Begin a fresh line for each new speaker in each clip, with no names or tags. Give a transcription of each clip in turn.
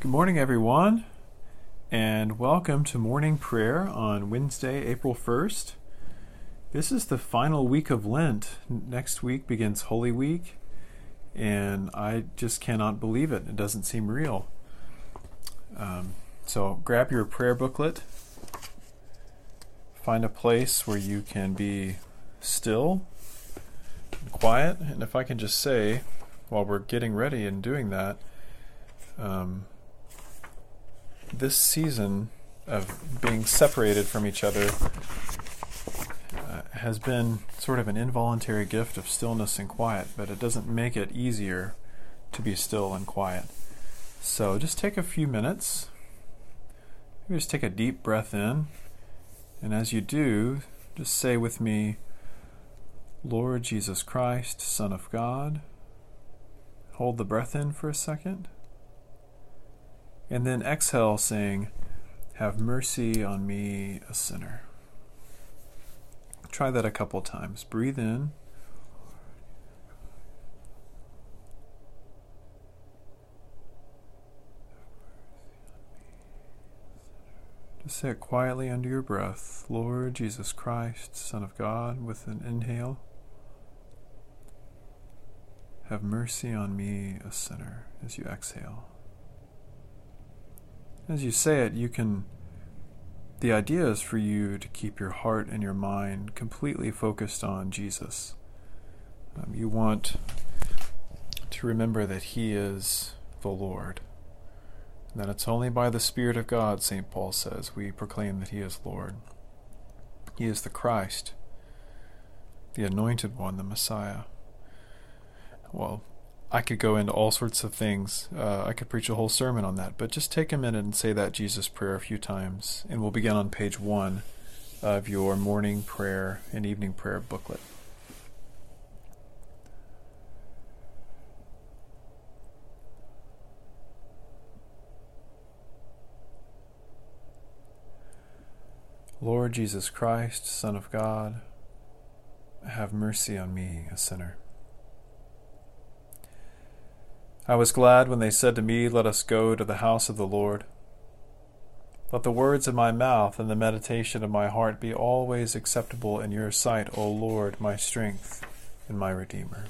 Good morning, everyone, and welcome to morning prayer on Wednesday, April 1st. This is the final week of Lent. Next week begins Holy Week, and I just cannot believe it. It doesn't seem real. Um, so grab your prayer booklet, find a place where you can be still and quiet, and if I can just say, while we're getting ready and doing that, um, this season of being separated from each other uh, has been sort of an involuntary gift of stillness and quiet, but it doesn't make it easier to be still and quiet. So just take a few minutes. Maybe just take a deep breath in. And as you do, just say with me, Lord Jesus Christ, Son of God. Hold the breath in for a second. And then exhale, saying, Have mercy on me, a sinner. Try that a couple times. Breathe in. Just say it quietly under your breath Lord Jesus Christ, Son of God, with an inhale. Have mercy on me, a sinner, as you exhale. As you say it, you can. The idea is for you to keep your heart and your mind completely focused on Jesus. Um, you want to remember that He is the Lord. And that it's only by the Spirit of God, St. Paul says, we proclaim that He is Lord. He is the Christ, the Anointed One, the Messiah. Well, I could go into all sorts of things. Uh, I could preach a whole sermon on that, but just take a minute and say that Jesus prayer a few times, and we'll begin on page one of your morning prayer and evening prayer booklet. Lord Jesus Christ, Son of God, have mercy on me, a sinner. I was glad when they said to me, Let us go to the house of the Lord. Let the words of my mouth and the meditation of my heart be always acceptable in your sight, O Lord, my strength and my Redeemer.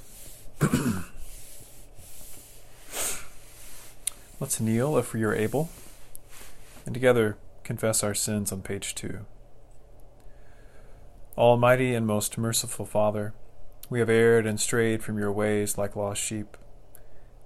Let's kneel if we are able, and together confess our sins on page two. Almighty and most merciful Father, we have erred and strayed from your ways like lost sheep.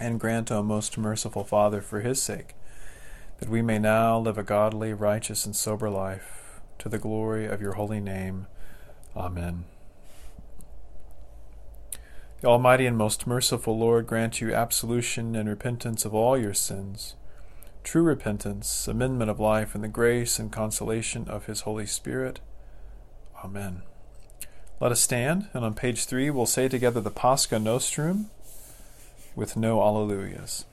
and grant, O most merciful Father, for his sake, that we may now live a godly, righteous, and sober life, to the glory of your holy name. Amen. The Almighty and most merciful Lord grant you absolution and repentance of all your sins, true repentance, amendment of life, and the grace and consolation of his Holy Spirit. Amen. Let us stand, and on page three we'll say together the Pascha Nostrum with no Alleluias.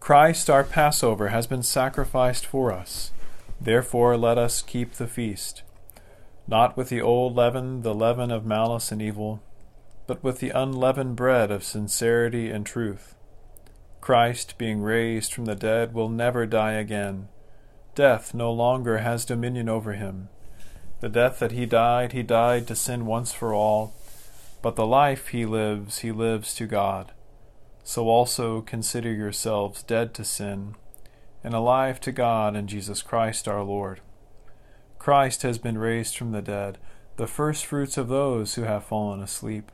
Christ, our Passover, has been sacrificed for us. Therefore, let us keep the feast, not with the old leaven, the leaven of malice and evil, but with the unleavened bread of sincerity and truth. Christ, being raised from the dead, will never die again. Death no longer has dominion over him. The death that he died, he died to sin once for all but the life he lives, he lives to God. So also consider yourselves dead to sin, and alive to God in Jesus Christ our Lord. Christ has been raised from the dead, the firstfruits of those who have fallen asleep.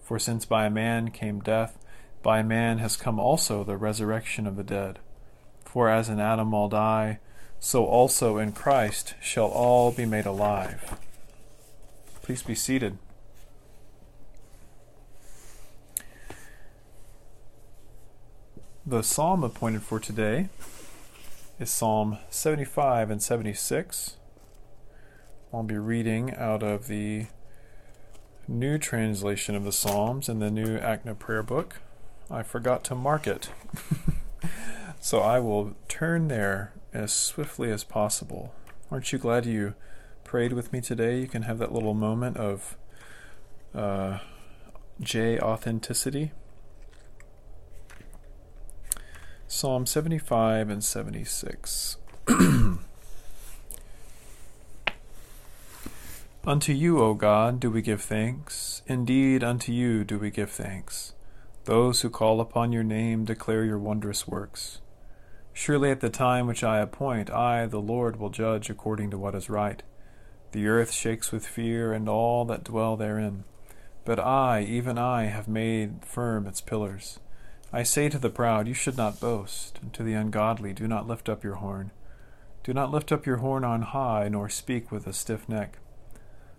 For since by a man came death, by a man has come also the resurrection of the dead. For as in Adam all die, so also in Christ shall all be made alive. Please be seated. The psalm appointed for today is Psalm 75 and 76. I'll be reading out of the new translation of the Psalms in the new ACNA prayer book. I forgot to mark it. so I will turn there as swiftly as possible. Aren't you glad you prayed with me today? You can have that little moment of uh, J authenticity. Psalm 75 and 76. unto you, O God, do we give thanks. Indeed, unto you do we give thanks. Those who call upon your name declare your wondrous works. Surely at the time which I appoint, I, the Lord, will judge according to what is right. The earth shakes with fear, and all that dwell therein. But I, even I, have made firm its pillars. I say to the proud, You should not boast, and to the ungodly, Do not lift up your horn. Do not lift up your horn on high, nor speak with a stiff neck.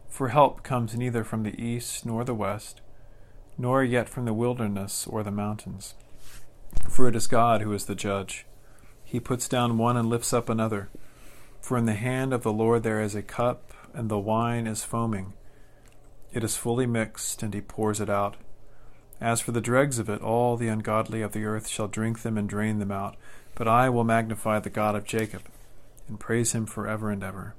For help comes neither from the east nor the west, nor yet from the wilderness or the mountains. For it is God who is the judge. He puts down one and lifts up another. For in the hand of the Lord there is a cup, and the wine is foaming. It is fully mixed, and he pours it out. As for the dregs of it, all the ungodly of the earth shall drink them and drain them out. But I will magnify the God of Jacob, and praise him for ever and ever.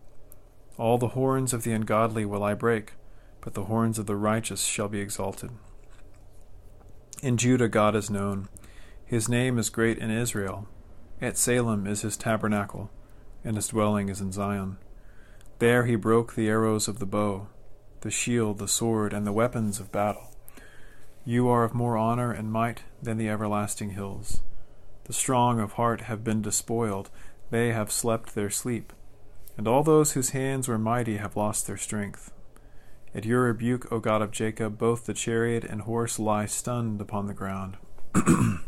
All the horns of the ungodly will I break, but the horns of the righteous shall be exalted. In Judah God is known. His name is great in Israel. At Salem is his tabernacle, and his dwelling is in Zion. There he broke the arrows of the bow, the shield, the sword, and the weapons of battle. You are of more honor and might than the everlasting hills. The strong of heart have been despoiled, they have slept their sleep, and all those whose hands were mighty have lost their strength. At your rebuke, O God of Jacob, both the chariot and horse lie stunned upon the ground.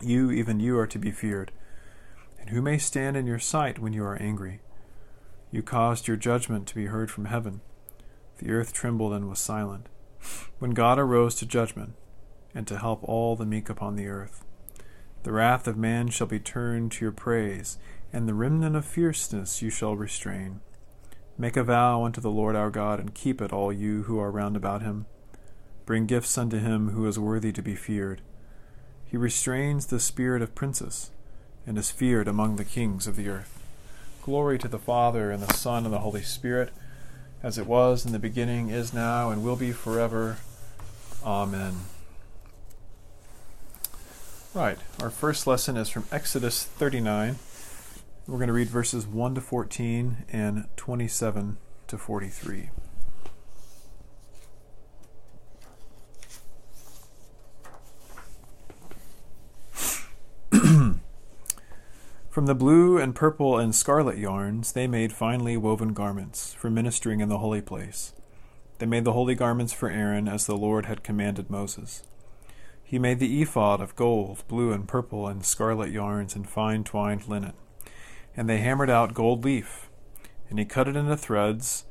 you, even you, are to be feared. And who may stand in your sight when you are angry? You caused your judgment to be heard from heaven. The earth trembled and was silent when God arose to judgment, and to help all the meek upon the earth. The wrath of man shall be turned to your praise, and the remnant of fierceness you shall restrain. Make a vow unto the Lord our God, and keep it, all you who are round about him. Bring gifts unto him who is worthy to be feared. He restrains the spirit of princes, and is feared among the kings of the earth. Glory to the Father, and the Son, and the Holy Spirit as it was in the beginning, is now, and will be forever. Amen. Right, our first lesson is from Exodus 39. We're going to read verses 1 to 14 and 27 to 43. From the blue and purple and scarlet yarns, they made finely woven garments for ministering in the holy place. They made the holy garments for Aaron as the Lord had commanded Moses. He made the ephod of gold, blue and purple and scarlet yarns and fine twined linen. And they hammered out gold leaf, and he cut it into threads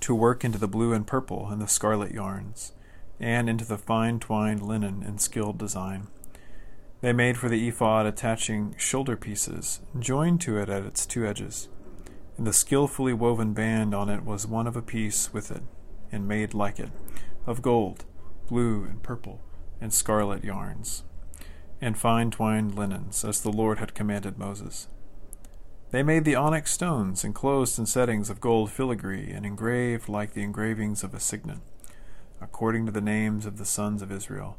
to work into the blue and purple and the scarlet yarns, and into the fine twined linen in skilled design. They made for the ephod attaching shoulder pieces, joined to it at its two edges. And the skilfully woven band on it was one of a piece with it, and made like it, of gold, blue and purple, and scarlet yarns, and fine twined linens, as the Lord had commanded Moses. They made the onyx stones enclosed in settings of gold filigree, and engraved like the engravings of a signet, according to the names of the sons of Israel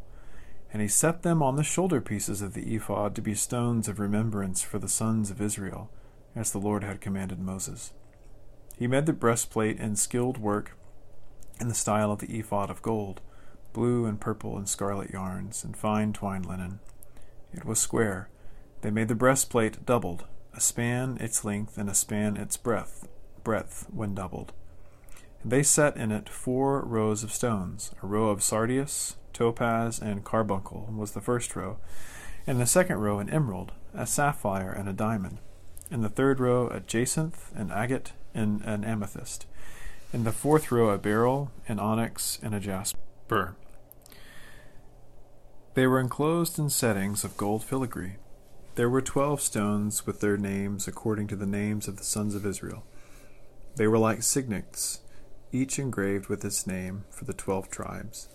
and he set them on the shoulder pieces of the ephod to be stones of remembrance for the sons of Israel, as the Lord had commanded Moses. He made the breastplate in skilled work in the style of the ephod of gold, blue and purple and scarlet yarns, and fine twined linen. It was square. They made the breastplate doubled, a span its length and a span its breadth, breadth when doubled. They set in it four rows of stones, a row of sardius, topaz, and carbuncle was the first row, and the second row an emerald, a sapphire, and a diamond, in the third row a jacinth, an agate, and an amethyst, in the fourth row a beryl, an onyx, and a jasper. They were enclosed in settings of gold filigree. There were twelve stones with their names according to the names of the sons of Israel. They were like signets, each engraved with its name for the twelve tribes.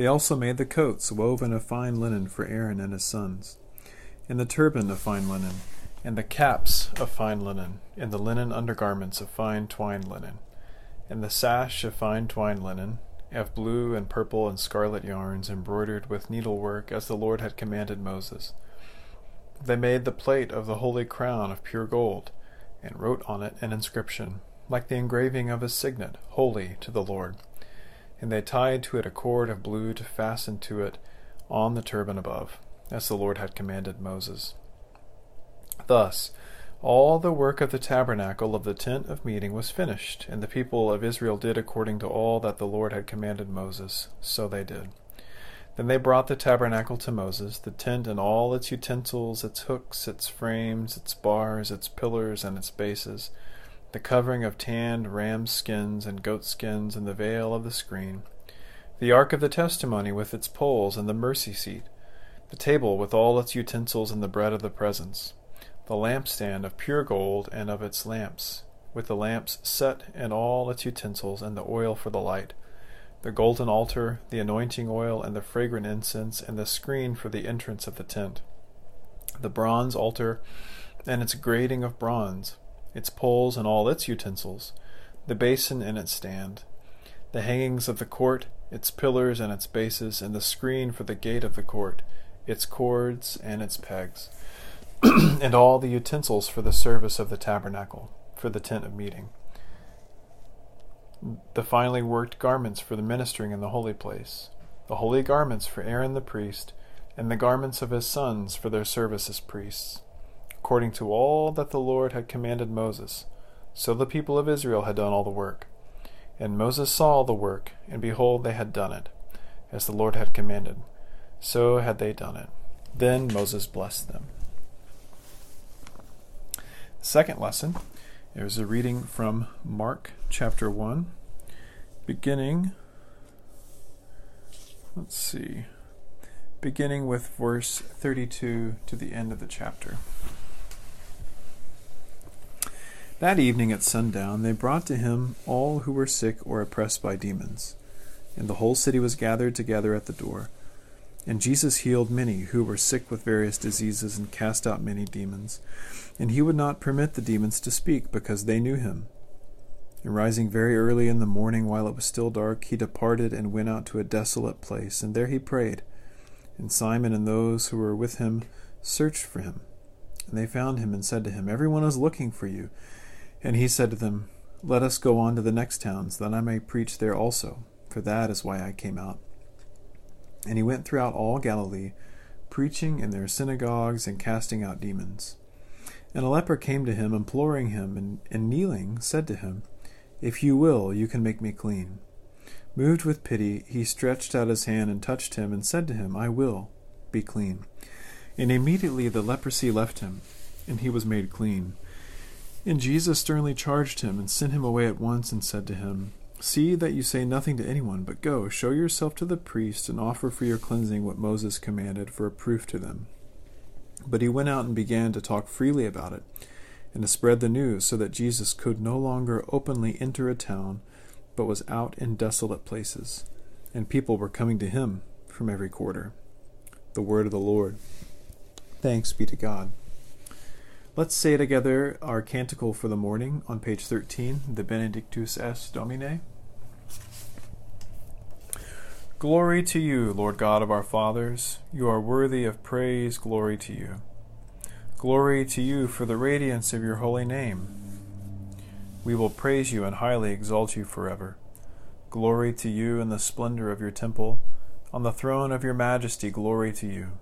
They also made the coats woven of fine linen for Aaron and his sons, and the turban of fine linen, and the caps of fine linen, and the linen undergarments of fine twined linen, and the sash of fine twined linen, of blue and purple and scarlet yarns embroidered with needlework as the Lord had commanded Moses. They made the plate of the holy crown of pure gold, and wrote on it an inscription, like the engraving of a signet, Holy to the Lord. And they tied to it a cord of blue to fasten to it on the turban above, as the Lord had commanded Moses. Thus, all the work of the tabernacle of the tent of meeting was finished, and the people of Israel did according to all that the Lord had commanded Moses. So they did. Then they brought the tabernacle to Moses, the tent and all its utensils, its hooks, its frames, its bars, its pillars, and its bases, the covering of tanned ram skins and goat skins, and the veil of the screen, the ark of the testimony with its poles, and the mercy seat, the table with all its utensils, and the bread of the presence, the lampstand of pure gold and of its lamps, with the lamps set and all its utensils, and the oil for the light the golden altar, the anointing oil, and the fragrant incense, and the screen for the entrance of the tent, the bronze altar, and its grating of bronze, its poles and all its utensils, the basin and its stand, the hangings of the court, its pillars and its bases, and the screen for the gate of the court, its cords and its pegs, and all the utensils for the service of the tabernacle, for the tent of meeting. The finely worked garments for the ministering in the holy place, the holy garments for Aaron the priest, and the garments of his sons for their service as priests, according to all that the Lord had commanded Moses. So the people of Israel had done all the work. And Moses saw the work, and behold, they had done it, as the Lord had commanded. So had they done it. Then Moses blessed them. Second lesson there's a reading from Mark chapter 1, beginning, let's see, beginning with verse 32 to the end of the chapter. That evening at sundown, they brought to him all who were sick or oppressed by demons, and the whole city was gathered together at the door. And Jesus healed many who were sick with various diseases and cast out many demons. And he would not permit the demons to speak because they knew him. And rising very early in the morning while it was still dark, he departed and went out to a desolate place, and there he prayed. And Simon and those who were with him searched for him. And they found him and said to him, Everyone is looking for you. And he said to them, Let us go on to the next towns, that I may preach there also, for that is why I came out. And he went throughout all Galilee, preaching in their synagogues and casting out demons. And a leper came to him, imploring him, and, and kneeling, said to him, If you will, you can make me clean. Moved with pity, he stretched out his hand and touched him, and said to him, I will, be clean. And immediately the leprosy left him, and he was made clean. And Jesus sternly charged him, and sent him away at once, and said to him, See that you say nothing to anyone, but go, show yourself to the priest, and offer for your cleansing what Moses commanded for a proof to them. But he went out and began to talk freely about it, and to spread the news, so that Jesus could no longer openly enter a town, but was out in desolate places, and people were coming to him from every quarter. The word of the Lord. Thanks be to God. Let's say together our canticle for the morning on page 13, the Benedictus es Domine. Glory to you, Lord God of our fathers. You are worthy of praise. Glory to you. Glory to you for the radiance of your holy name. We will praise you and highly exalt you forever. Glory to you in the splendor of your temple. On the throne of your majesty, glory to you.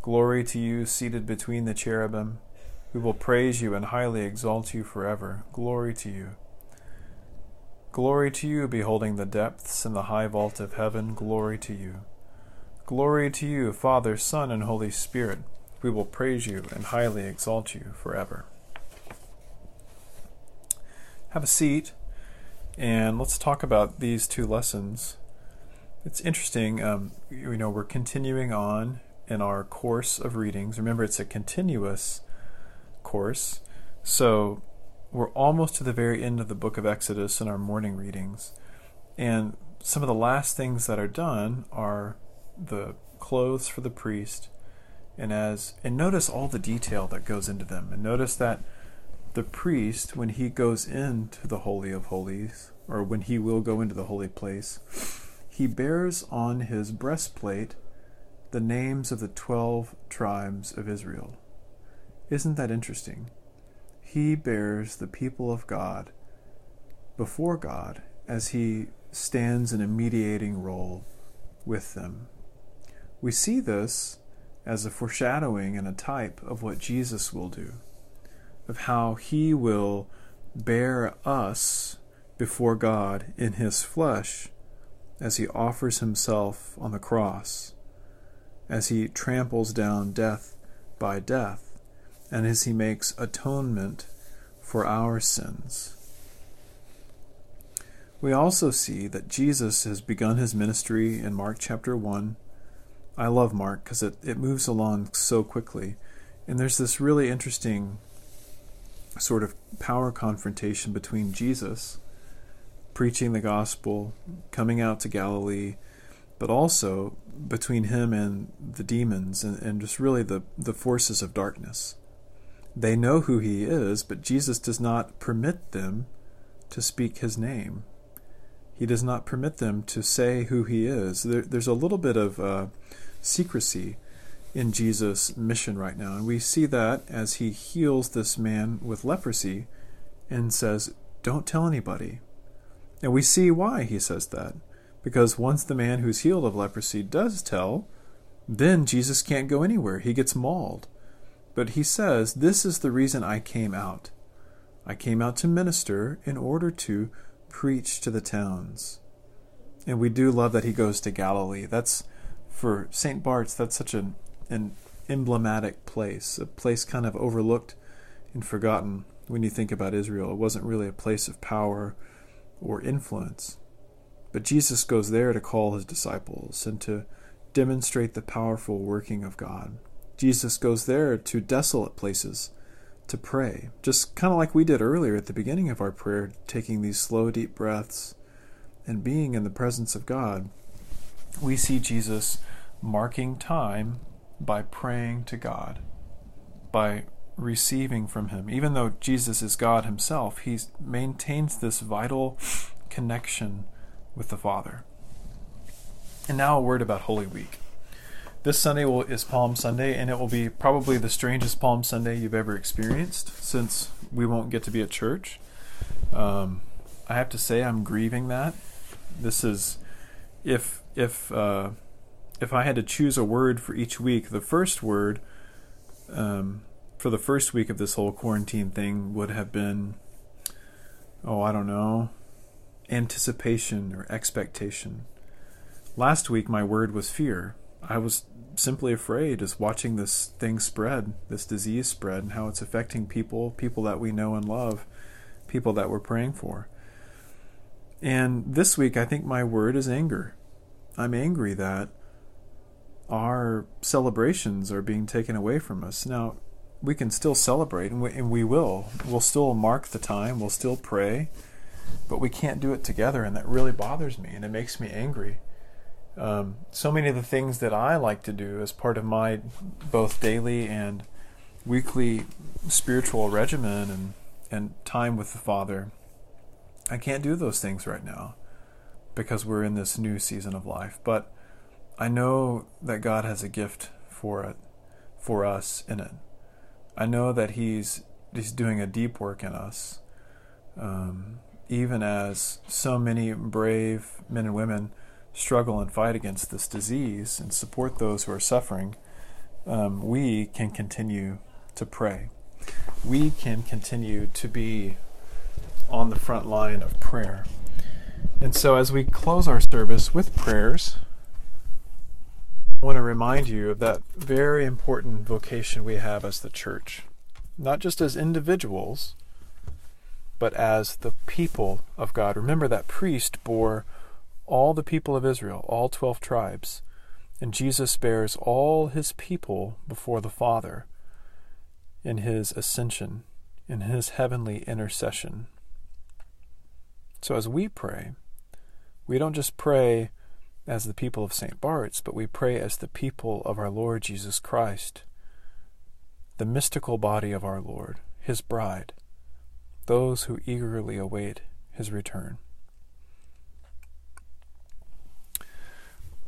Glory to you seated between the cherubim. We will praise you and highly exalt you forever. Glory to you. Glory to you, beholding the depths and the high vault of heaven. Glory to you. Glory to you, Father, Son, and Holy Spirit. We will praise you and highly exalt you forever. Have a seat. And let's talk about these two lessons. It's interesting, um, you know, we're continuing on in our course of readings. Remember, it's a continuous course. So we're almost to the very end of the book of Exodus in our morning readings. And some of the last things that are done are the clothes for the priest and as and notice all the detail that goes into them and notice that the priest when he goes into the holy of holies or when he will go into the holy place he bears on his breastplate the names of the 12 tribes of Israel isn't that interesting he bears the people of God before God as he stands in a mediating role with them. We see this as a foreshadowing and a type of what Jesus will do, of how he will bear us before God in his flesh as he offers himself on the cross, as he tramples down death by death and as he makes atonement for our sins. We also see that Jesus has begun his ministry in Mark chapter 1. I love Mark because it, it moves along so quickly. And there's this really interesting sort of power confrontation between Jesus preaching the gospel, coming out to Galilee, but also between him and the demons and, and just really the, the forces of darkness. They know who he is, but Jesus does not permit them to speak his name. He does not permit them to say who he is. There, there's a little bit of uh, secrecy in Jesus' mission right now. And we see that as he heals this man with leprosy and says, Don't tell anybody. And we see why he says that. Because once the man who's healed of leprosy does tell, then Jesus can't go anywhere. He gets mauled. But he says, This is the reason I came out. I came out to minister in order to preach to the towns. And we do love that he goes to Galilee. That's for St. Bart's, that's such an, an emblematic place, a place kind of overlooked and forgotten when you think about Israel. It wasn't really a place of power or influence. But Jesus goes there to call his disciples and to demonstrate the powerful working of God. Jesus goes there to desolate places to pray, just kind of like we did earlier at the beginning of our prayer, taking these slow, deep breaths and being in the presence of God. We see Jesus marking time by praying to God, by receiving from Him. Even though Jesus is God Himself, He maintains this vital connection with the Father. And now a word about Holy Week. This Sunday will, is Palm Sunday, and it will be probably the strangest Palm Sunday you've ever experienced since we won't get to be at church. Um, I have to say, I'm grieving that. This is, if if uh, if I had to choose a word for each week, the first word um, for the first week of this whole quarantine thing would have been, oh, I don't know, anticipation or expectation. Last week, my word was fear. I was simply afraid as watching this thing spread, this disease spread, and how it's affecting people, people that we know and love, people that we're praying for. And this week, I think my word is anger. I'm angry that our celebrations are being taken away from us. Now, we can still celebrate, and we, and we will. We'll still mark the time, we'll still pray, but we can't do it together, and that really bothers me, and it makes me angry. Um, so many of the things that I like to do as part of my both daily and weekly spiritual regimen and, and time with the Father, I can't do those things right now because we're in this new season of life. But I know that God has a gift for it, for us in it. I know that He's He's doing a deep work in us, um, even as so many brave men and women struggle and fight against this disease and support those who are suffering, um, we can continue to pray. We can continue to be on the front line of prayer. And so, as we close our service with prayers, I want to remind you of that very important vocation we have as the church, not just as individuals, but as the people of God. Remember that priest bore all the people of Israel, all 12 tribes, and Jesus bears all his people before the Father in his ascension, in his heavenly intercession. So as we pray, we don't just pray as the people of St. Bart's, but we pray as the people of our Lord Jesus Christ, the mystical body of our Lord, his bride, those who eagerly await his return.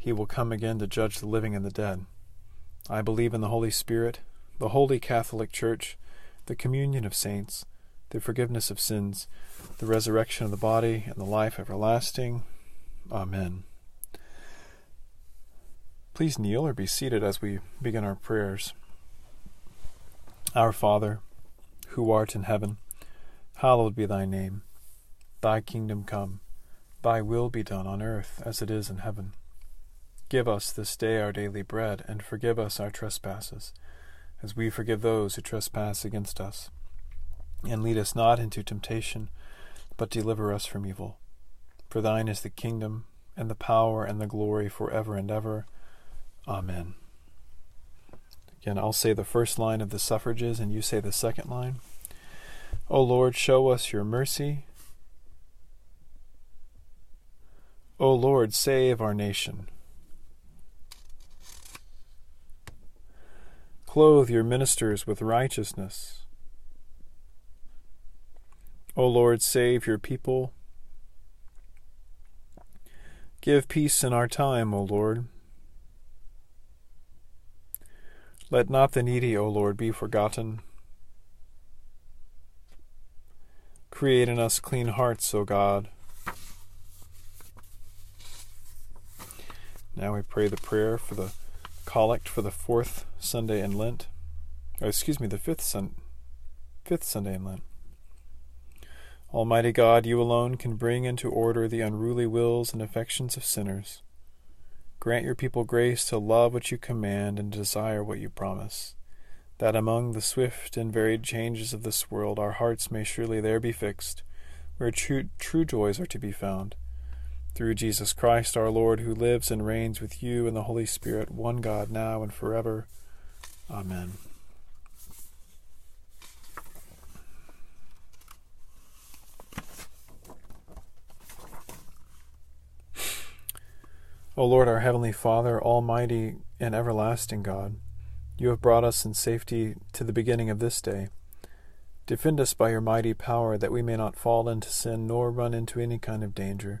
He will come again to judge the living and the dead. I believe in the Holy Spirit, the holy Catholic Church, the communion of saints, the forgiveness of sins, the resurrection of the body, and the life everlasting. Amen. Please kneel or be seated as we begin our prayers. Our Father, who art in heaven, hallowed be thy name. Thy kingdom come, thy will be done on earth as it is in heaven. Give us this day our daily bread, and forgive us our trespasses, as we forgive those who trespass against us. And lead us not into temptation, but deliver us from evil. For thine is the kingdom, and the power, and the glory for ever and ever. Amen. Again, I'll say the first line of the suffrages, and you say the second line. O Lord, show us your mercy. O Lord, save our nation. Clothe your ministers with righteousness. O Lord, save your people. Give peace in our time, O Lord. Let not the needy, O Lord, be forgotten. Create in us clean hearts, O God. Now we pray the prayer for the collect for the fourth Sunday in Lent. Or excuse me, the fifth sun, fifth Sunday in Lent. Almighty God, you alone can bring into order the unruly wills and affections of sinners. Grant your people grace to love what you command and desire what you promise, that among the swift and varied changes of this world our hearts may surely there be fixed, where true, true joys are to be found through Jesus Christ our Lord, who lives and reigns with you in the Holy Spirit, one God, now and forever. Amen. O Lord, our Heavenly Father, Almighty and everlasting God, you have brought us in safety to the beginning of this day. Defend us by your mighty power, that we may not fall into sin nor run into any kind of danger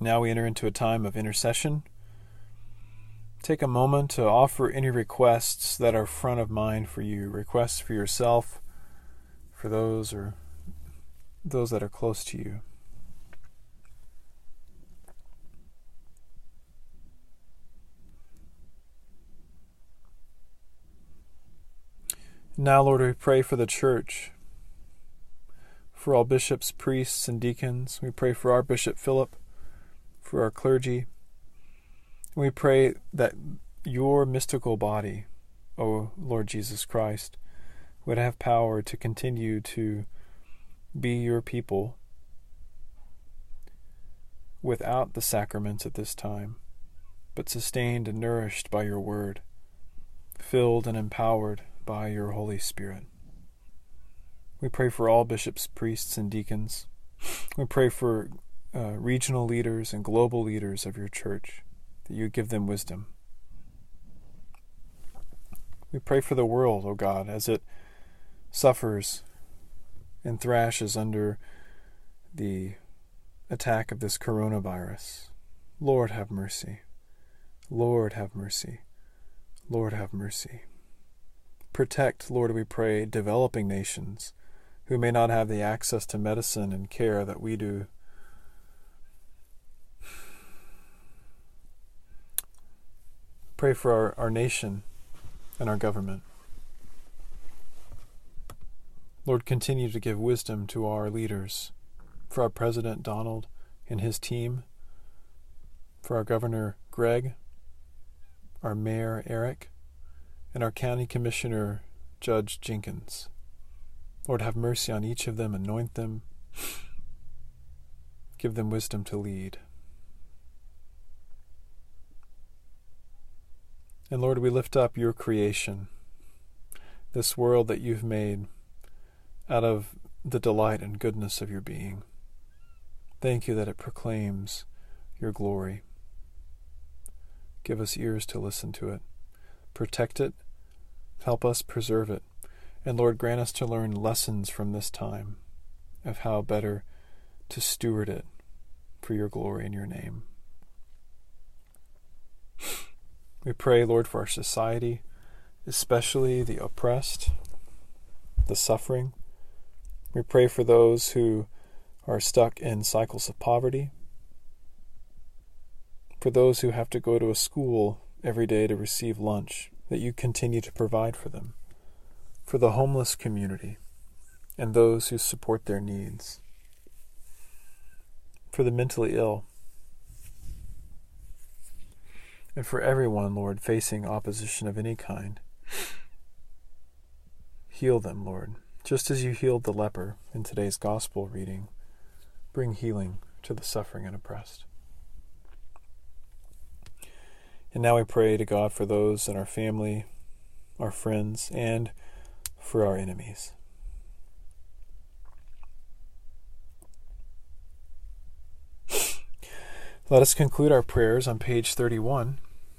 Now we enter into a time of intercession. Take a moment to offer any requests that are front of mind for you, requests for yourself, for those or those that are close to you. Now, Lord, we pray for the church, for all bishops, priests, and deacons. We pray for our Bishop Philip for our clergy. We pray that your mystical body, O Lord Jesus Christ, would have power to continue to be your people without the sacraments at this time, but sustained and nourished by your word, filled and empowered by your Holy Spirit. We pray for all bishops, priests, and deacons. We pray for uh, regional leaders and global leaders of your church, that you give them wisdom. We pray for the world, O God, as it suffers and thrashes under the attack of this coronavirus. Lord, have mercy. Lord, have mercy. Lord, have mercy. Protect, Lord, we pray, developing nations who may not have the access to medicine and care that we do. Pray for our, our nation and our government. Lord, continue to give wisdom to our leaders, for our President Donald and his team, for our Governor Greg, our Mayor Eric, and our County Commissioner Judge Jenkins. Lord, have mercy on each of them, anoint them, give them wisdom to lead. And Lord, we lift up your creation, this world that you've made out of the delight and goodness of your being. Thank you that it proclaims your glory. Give us ears to listen to it. Protect it. Help us preserve it. And Lord, grant us to learn lessons from this time of how better to steward it for your glory and your name. We pray, Lord, for our society, especially the oppressed, the suffering. We pray for those who are stuck in cycles of poverty, for those who have to go to a school every day to receive lunch, that you continue to provide for them, for the homeless community and those who support their needs, for the mentally ill and for everyone, Lord, facing opposition of any kind. Heal them, Lord, just as you healed the leper in today's gospel reading. Bring healing to the suffering and oppressed. And now we pray to God for those in our family, our friends, and for our enemies. Let us conclude our prayers on page 31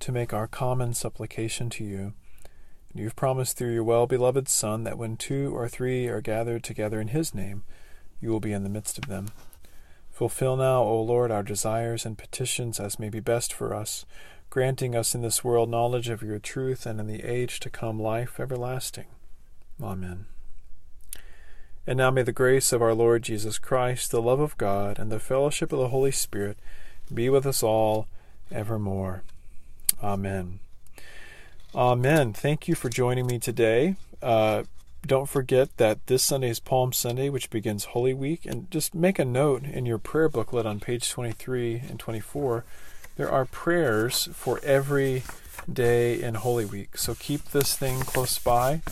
to make our common supplication to you. And you have promised through your well beloved Son that when two or three are gathered together in his name, you will be in the midst of them. Fulfill now, O Lord, our desires and petitions as may be best for us, granting us in this world knowledge of your truth and in the age to come life everlasting. Amen. And now may the grace of our Lord Jesus Christ, the love of God, and the fellowship of the Holy Spirit be with us all evermore. Amen. Amen. Thank you for joining me today. Uh, don't forget that this Sunday is Palm Sunday, which begins Holy Week. And just make a note in your prayer booklet on page 23 and 24. There are prayers for every day in Holy Week. So keep this thing close by.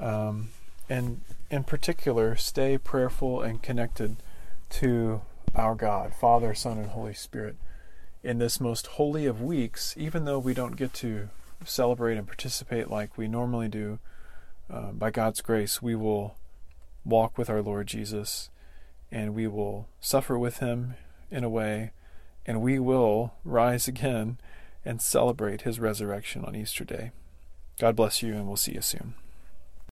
Um, and in particular, stay prayerful and connected to our God, Father, Son, and Holy Spirit in this most holy of weeks, even though we don't get to celebrate and participate like we normally do, uh, by God's grace, we will walk with our Lord Jesus and we will suffer with him in a way, and we will rise again and celebrate his resurrection on Easter Day. God bless you, and we'll see you soon.